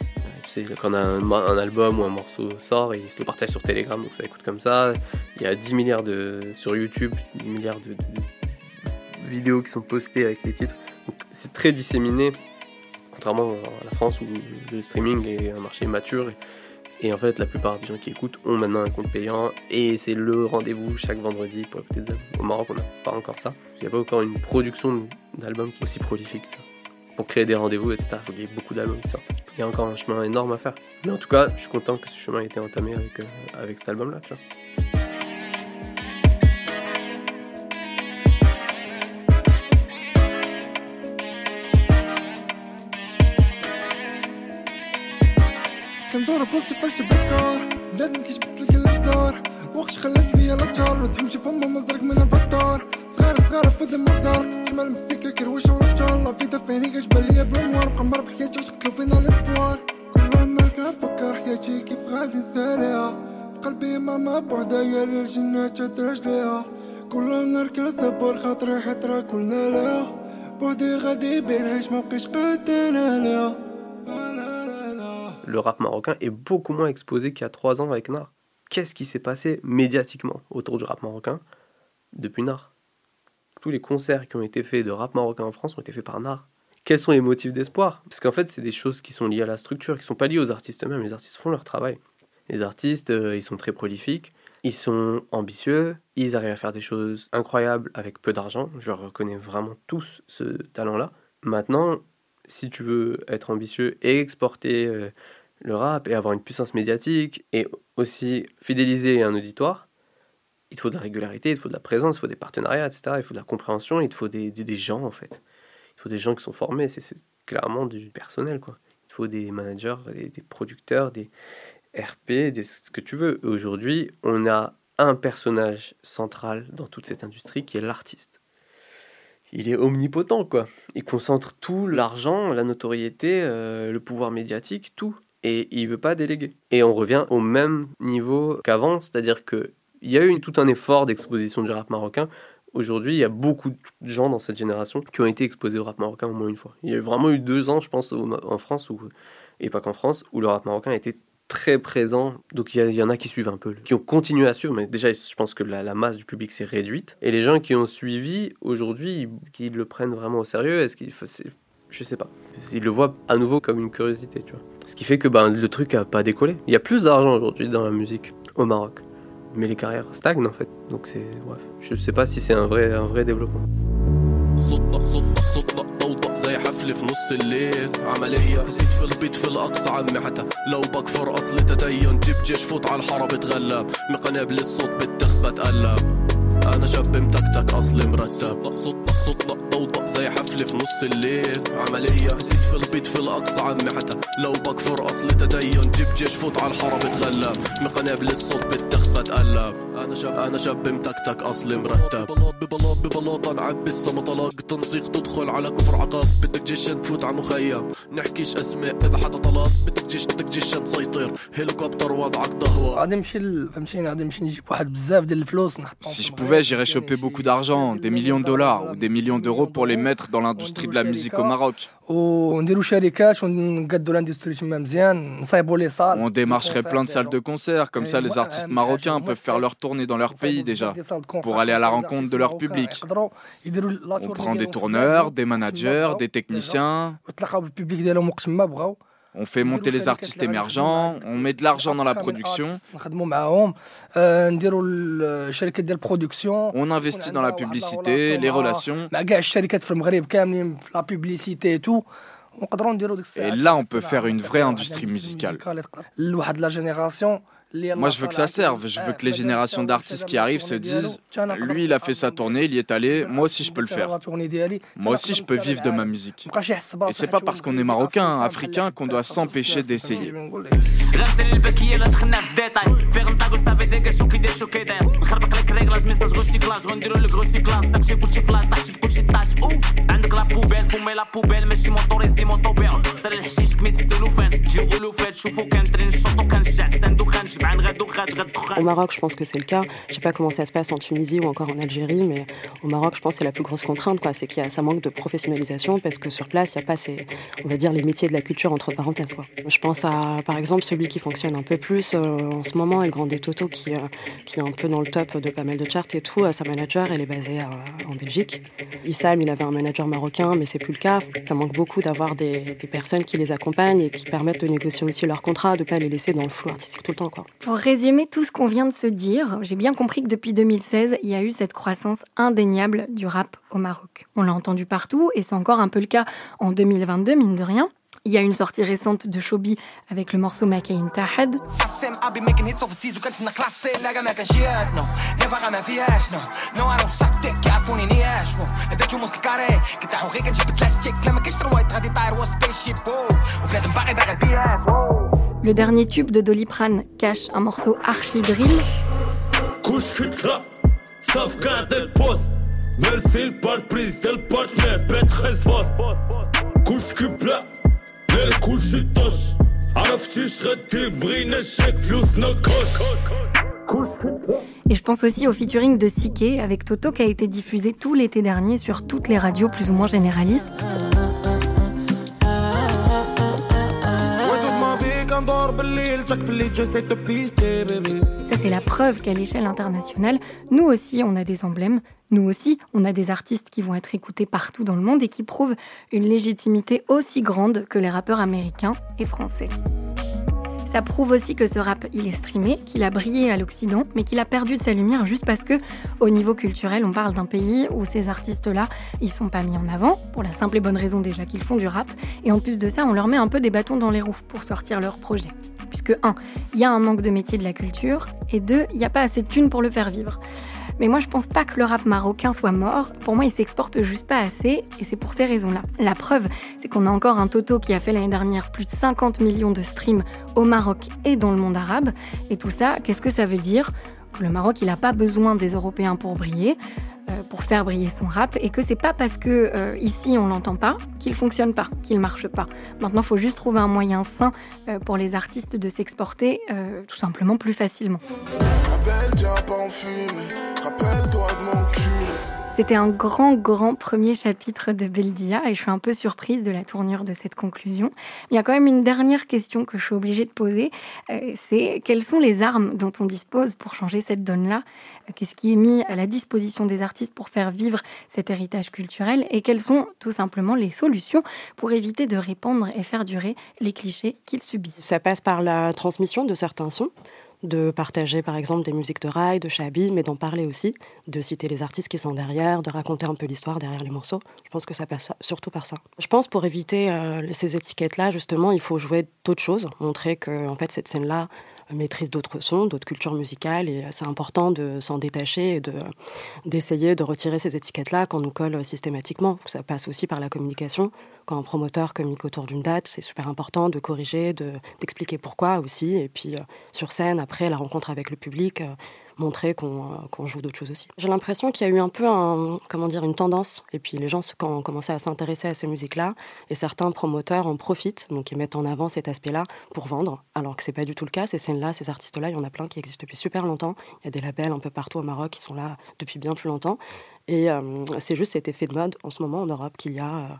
euh, tu sais, quand un, album ou un morceau sort, ils se le partagent sur Telegram, donc ça écoute comme ça. Il y a 10 milliards de. sur YouTube, 10 milliards de, vidéos qui sont postées avec les titres. Donc c'est très disséminé, contrairement à la France où le streaming est un marché mature. Et en fait, la plupart des gens qui écoutent ont maintenant un compte payant et c'est le rendez-vous chaque vendredi pour écouter des albums. Au Maroc, on n'a pas encore ça. Il n'y a pas encore une production d'albums aussi prolifique. Pour créer des rendez-vous, etc., il faut qu'il y ait beaucoup d'albums qui sortent. Il y a encore un chemin énorme à faire. Mais en tout cas, je suis content que ce chemin ait été entamé avec, euh, avec cet album-là. كندور بلاصتي فاش بكار بلاد ما كيجبد لك الازار وقت خلات فيا الاتجار وتحمشي فما مزرك من الفطار. صغار صغار في دم مزار تستعمل مسكة كرويشة ورجال لا في دفاني كتبان ليا بلوار مقمر بحكايتي واش قتلو فينا الاسبوار كل نهار كنفكر حياتي كيف غادي نساليها. في قلبي ماما بعدايا للجنة تدرج ليها كل نهار كنصبر خاطري حيت راه كلنا ليها. بعدي غادي بينعيش مبقيتش قادر ليها le rap marocain est beaucoup moins exposé qu'il y a trois ans avec Nar. Qu'est-ce qui s'est passé médiatiquement autour du rap marocain depuis Nar? Tous les concerts qui ont été faits de rap marocain en France ont été faits par Nar. Quels sont les motifs d'espoir? Parce qu'en fait, c'est des choses qui sont liées à la structure, qui ne sont pas liées aux artistes eux-mêmes. Les artistes font leur travail. Les artistes, euh, ils sont très prolifiques, ils sont ambitieux, ils arrivent à faire des choses incroyables avec peu d'argent. Je reconnais vraiment tous ce talent-là. Maintenant, si tu veux être ambitieux et exporter euh, le rap et avoir une puissance médiatique et aussi fidéliser un auditoire, il faut de la régularité, il faut de la présence, il faut des partenariats, etc. Il faut de la compréhension, il faut des, gens en fait. Il faut des gens qui sont formés, c'est clairement du personnel quoi. Il faut des managers, des, des producteurs, des RP, des, ce que tu veux. Aujourd'hui, on a un personnage central dans toute cette industrie qui est l'artiste il est omnipotent, quoi. Il concentre tout l'argent, la notoriété, euh, le pouvoir médiatique, tout. Et il veut pas déléguer. Et on revient au même niveau qu'avant, c'est-à-dire que il y a eu tout un effort d'exposition du rap marocain. Aujourd'hui, il y a beaucoup de gens dans cette génération qui ont été exposés au rap marocain au moins une fois. Il y a vraiment eu deux ans, je pense, en France, où, et pas qu'en France, où le rap marocain était très présent. Donc il y, en a qui suivent un peu, qui ont continué à suivre, mais déjà je pense que la, masse du public s'est réduite. Et les gens qui ont suivi aujourd'hui, qu'ils le prennent vraiment au sérieux, est-ce qu'ils, je sais pas, ils le voient à nouveau comme une curiosité, tu vois. Ce qui fait que ben, le truc a pas décollé. Il y a plus d'argent aujourd'hui dans la musique au Maroc, mais les carrières stagnent en fait. Donc c'est, bref, je sais pas si c'est un vrai, un vrai développement. صوتنا صوتنا صوتنا ضوضاء زي حفل في نص الليل عملية البيت في البيت في الأقصى عمي حتى لو بكفر أصل تدين جيب جيش فوت على الحارة بتغلب من قنابل الصوت بالتخ بتقلب أنا شاب متكتك أصلي مرتب صوتنا ضوضاء زي حفل في نص الليل. عملية البيت في البيت في الأقصى عمي حتى لو بكفر أصل تدين. جيب جيش فوت على الحارة بتغلب. من قنابل الصوت بالتخ بتقلب. أنا شاب أنا شاب متكتك أصلي مرتب. ببلاط ببلاط ببلاطة نعبي السما طلاق تنسيق. تدخل على كفر عقاب بدك جيش تفوت على مخيم. نحكيش أسماء إذا حدا طلب بدك جيش بدك جيش تسيطر هليكوبتر وضعك ضهوة غادي نمشي فهمتيني غادي نمشي نجيب واحد بزاف ديال الفلوس نحطهم Si je pouvais, j'irais choper beaucoup d'argent, des millions de dollars ou des millions d'euros pour les mettre dans l'industrie de la musique au Maroc. On démarcherait plein de salles de concert, comme ça les artistes marocains peuvent faire leur tournée dans leur pays déjà, pour aller à la rencontre de leur public. On prend des tourneurs, des managers, des techniciens. On fait monter les artistes émergents, on met de l'argent dans la production. On investit dans la publicité, les relations. Et là, on peut faire une vraie industrie musicale. Moi, je veux que ça serve. Je veux que les générations d'artistes qui arrivent se disent Lui, il a fait sa tournée, il y est allé, moi aussi, je peux le faire. Moi aussi, je peux vivre de ma musique. Et c'est pas parce qu'on est marocain, africain, qu'on doit s'empêcher d'essayer. Au Maroc, je pense que c'est le cas. Je sais pas comment ça se passe en Tunisie ou encore en Algérie, mais au Maroc, je pense que c'est la plus grosse contrainte. C'est qu'il y a ça manque de professionnalisation parce que sur place, il n'y a pas ces, on va dire, les métiers de la culture entre parenthèses, quoi. Je pense à, par exemple, celui qui fonctionne un peu plus euh, en ce moment, El Grande Toto, qui, euh, qui est un peu dans le top de pas mal de charts et tout. Euh, sa manager, elle est basée en Belgique. Issam, il avait un manager marocain, mais c'est plus le cas. Ça manque beaucoup d'avoir des, personnes qui les accompagnent et qui permettent de négocier aussi leur contrat, de pas les laisser dans le flou artistique tout le temps, quoi. Pour résumer tout ce qu'on vient de se dire, j'ai bien compris que depuis 2016, il y a eu cette croissance indéniable du rap au Maroc. On l'a entendu partout et c'est encore un peu le cas en 2022, mine de rien. Il y a une sortie récente de Shobi avec le morceau Makain Tahed. Le dernier tube de Doliprane cache un morceau archi drill. Et je pense aussi au featuring de Sike avec Toto qui a été diffusé tout l'été dernier sur toutes les radios plus ou moins généralistes. Ça, c'est la preuve qu'à l'échelle internationale, nous aussi, on a des emblèmes, nous aussi, on a des artistes qui vont être écoutés partout dans le monde et qui prouvent une légitimité aussi grande que les rappeurs américains et français. Ça prouve aussi que ce rap, il est streamé, qu'il a brillé à l'Occident, mais qu'il a perdu de sa lumière juste parce que, au niveau culturel, on parle d'un pays où ces artistes-là, ils sont pas mis en avant, pour la simple et bonne raison déjà qu'ils font du rap, et en plus de ça, on leur met un peu des bâtons dans les roues pour sortir leurs projets. Puisque, un, il y a un manque de métier de la culture, et deux, il n'y a pas assez de thunes pour le faire vivre. Mais moi, je pense pas que le rap marocain soit mort. Pour moi, il s'exporte juste pas assez, et c'est pour ces raisons-là. La preuve, c'est qu'on a encore un Toto qui a fait l'année dernière plus de 50 millions de streams au Maroc et dans le monde arabe. Et tout ça, qu'est-ce que ça veut dire? Le Maroc, il n'a pas besoin des Européens pour briller. Euh, pour faire briller son rap et que c'est pas parce que euh, ici on l'entend pas qu'il fonctionne pas, qu'il marche pas. Maintenant, il faut juste trouver un moyen sain euh, pour les artistes de s'exporter tout simplement plus facilement. C'était un grand, grand premier chapitre de Beldia et je suis un peu surprise de la tournure de cette conclusion. Il y a quand même une dernière question que je suis obligée de poser, euh, c'est quelles sont les armes dont on dispose pour changer cette donne-là? Qu'est-ce qui est mis à la disposition des artistes pour faire vivre cet héritage culturel? Et quelles sont tout simplement les solutions pour éviter de répandre et faire durer les clichés qu'ils subissent? Ça passe par la transmission de certains sons de partager par exemple des musiques de rail, de Chabi, mais d'en parler aussi, de citer les artistes qui sont derrière, de raconter un peu l'histoire derrière les morceaux. Je pense que ça passe surtout par ça. Je pense pour éviter euh, ces étiquettes-là, justement, il faut jouer d'autres choses, montrer que en fait cette scène-là maîtrise d'autres sons, d'autres cultures musicales, et c'est important de s'en détacher et de, d'essayer de retirer ces étiquettes-là qu'on nous colle systématiquement. Ça passe aussi par la communication. Quand un promoteur communique autour d'une date, c'est super important de corriger, de, d'expliquer pourquoi aussi, et puis euh, sur scène, après la rencontre avec le public, euh, montrer qu'on joue d'autres choses aussi. J'ai l'impression qu'il y a eu un peu un, comment dire, une tendance, et puis les gens quand ont commencé à s'intéresser à ces musiques-là, et certains promoteurs en profitent, donc ils mettent en avant cet aspect-là pour vendre, alors que c'est pas du tout le cas. Ces scènes-là, ces artistes-là, il y en a plein qui existent depuis super longtemps. Il y a des labels un peu partout au Maroc qui sont là depuis bien plus longtemps. Et euh, c'est juste cet effet de mode en ce moment en Europe qu'il y a. Euh,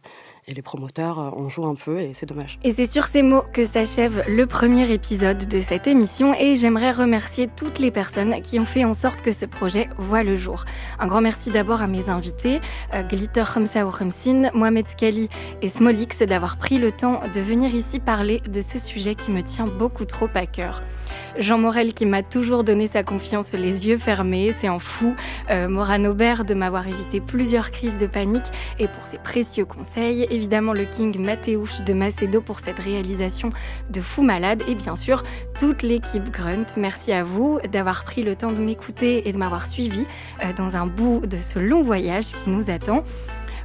et les promoteurs en jouent un peu et c'est dommage. Et c'est sur ces mots que s'achève le premier épisode de cette émission et j'aimerais remercier toutes les personnes qui ont fait en sorte que ce projet voit le jour. Un grand merci d'abord à mes invités, euh, Glitter Khamsa ou Khamsin, Mohamed Skali et Smolix d'avoir pris le temps de venir ici parler de ce sujet qui me tient beaucoup trop à cœur. Jean Morel qui m'a toujours donné sa confiance les yeux fermés, c'est en fou. Euh, Aubert de m'avoir m'avoir évité plusieurs crises de panique et pour ses précieux conseils. Évidemment, le King Mateusz de Macedo pour cette réalisation de fou malade et bien sûr toute l'équipe Grunt. Merci à vous d'avoir pris le temps de m'écouter et de m'avoir suivi euh, dans un bout de ce long voyage qui nous attend.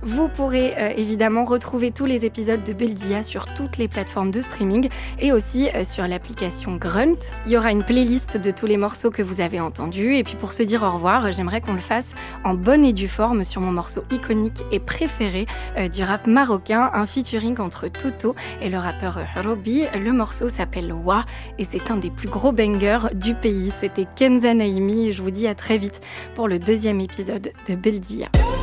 Vous pourrez euh, évidemment retrouver tous les épisodes de Beldia sur toutes les plateformes de streaming et aussi euh, sur l'application Grunt. Il y aura une playlist de tous les morceaux que vous avez entendus. Et puis pour se dire au revoir, j'aimerais qu'on le fasse en bonne et due forme sur mon morceau iconique et préféré euh, du rap marocain, un featuring entre Toto et le rappeur Roby. Le morceau s'appelle Wa et c'est un des plus gros bangers du pays. C'était Kenza Naimi et je vous dis à très vite pour le deuxième épisode de Beldia.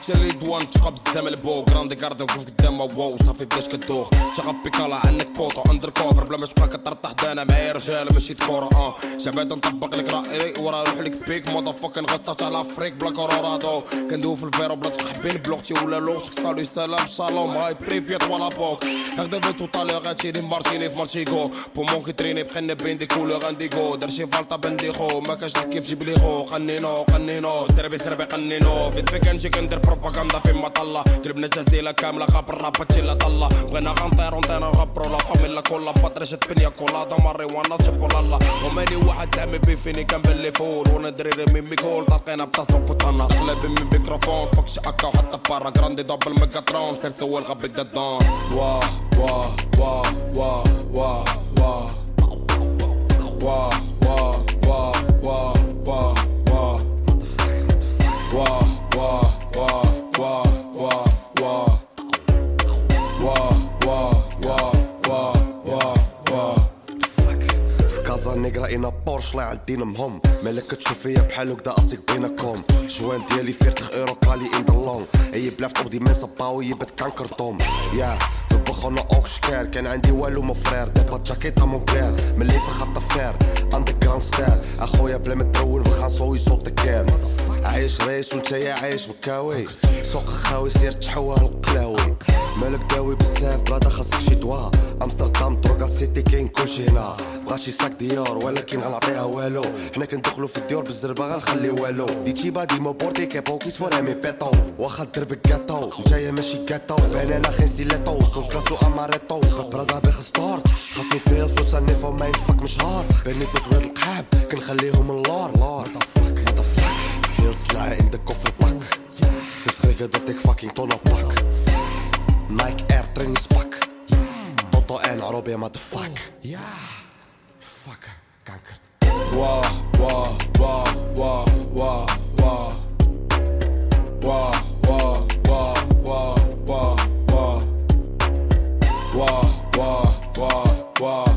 ما تشري دوان تشقى بزاف البو كراندي كاردي وقف قدام واو صافي بداش كدوخ شغب بيكالا عنك بوطو اندر كوفر بلا ما تبقى كطرطح دانا معايا رجال ماشي تكورا آه جابات نطبق لك رايي ورا روح لك بيك موضا فوكن غسطة تاع لافريك بلا كورورادو كندوي في الفيرو بلا تقحبين بلوغتي ولا لوغتك صالو سلام شالوم هاي بريفيت ولا بوك هكذا بيتو طالي غاتشيري مارشيني في مارشيكو بومون كي تريني بخنا بين دي كولور انديكو درشي فالطا بنديخو ما كاش كيف جيب لي خو قنينو قنينو سربي سربي قنينو فيت فيك نجي كندير بروباغندا في مطلة قلبنا جزيلة كاملة غاب الراباتشيلا طلة بغينا غنطير ونطير نغبرو لا فاميلا كولا باتريشة بنيا كولادا تشبو لالا وماني واحد زعما بيفيني كان باللي فول. وأنا دريري من ميكول طلقينا بتصرف وطنا. قلبي من ميكروفون. فكش أكا وحط بارا جراندي دبل ميكاترون. سير سوال غبك وا واه واه واه واه واه واه واه أنا بورش لا عدينا مهم. مالك تشوف فيا بحال هكدا اصيك بينكم. جوان ديالي فيرتخ ايرو كالي إن ذا لونغ. أي بلاف تقضي من صباوي يبت كانكرتوم يا في بخونا أوك شكار. كان عندي والو مو فرير. دابا جاكيتا مون كلير ملي في خط فير. اندر جراوند ستار. أخويا بلا ما ترول في خاصو يصوت كير عايش ريس وانت يا عايش مكاوي سوق خاوي سير تحوى القلاوي مالك داوي بزاف برادا خاصك شي دوا. أمستردام دروغا سيتي كاين كلشي هنا. بغا شي ساك ديور ولكن غنعطيها والو. حنا كندخلو في الديور بالزربة غنخلي والو. ديتشي بادي مو بورتي كيبو كيس فورا مي بيطو واخا دربك كاتو. نتايا ماشي كاتو. بانانا خين ستيليتو صوص كلاسو اماريتو برادا بيخ ستارت. خاصني فيها فلوس أني ما ينفك مشهار. بنيت مكبرات القحاب كنخليهم اللور. لور. Veel sla in de kofferbak. Ze schrikken dat ik fucking tonnen pak. Nike Air trainingspak. Toto en Arabia what the fuck? Ja, fuck, kanker. Wah, wah, wah, wah, wah, wah. Wah, wah, wah, wah, wah. Wah, wah, wah, wah, wah.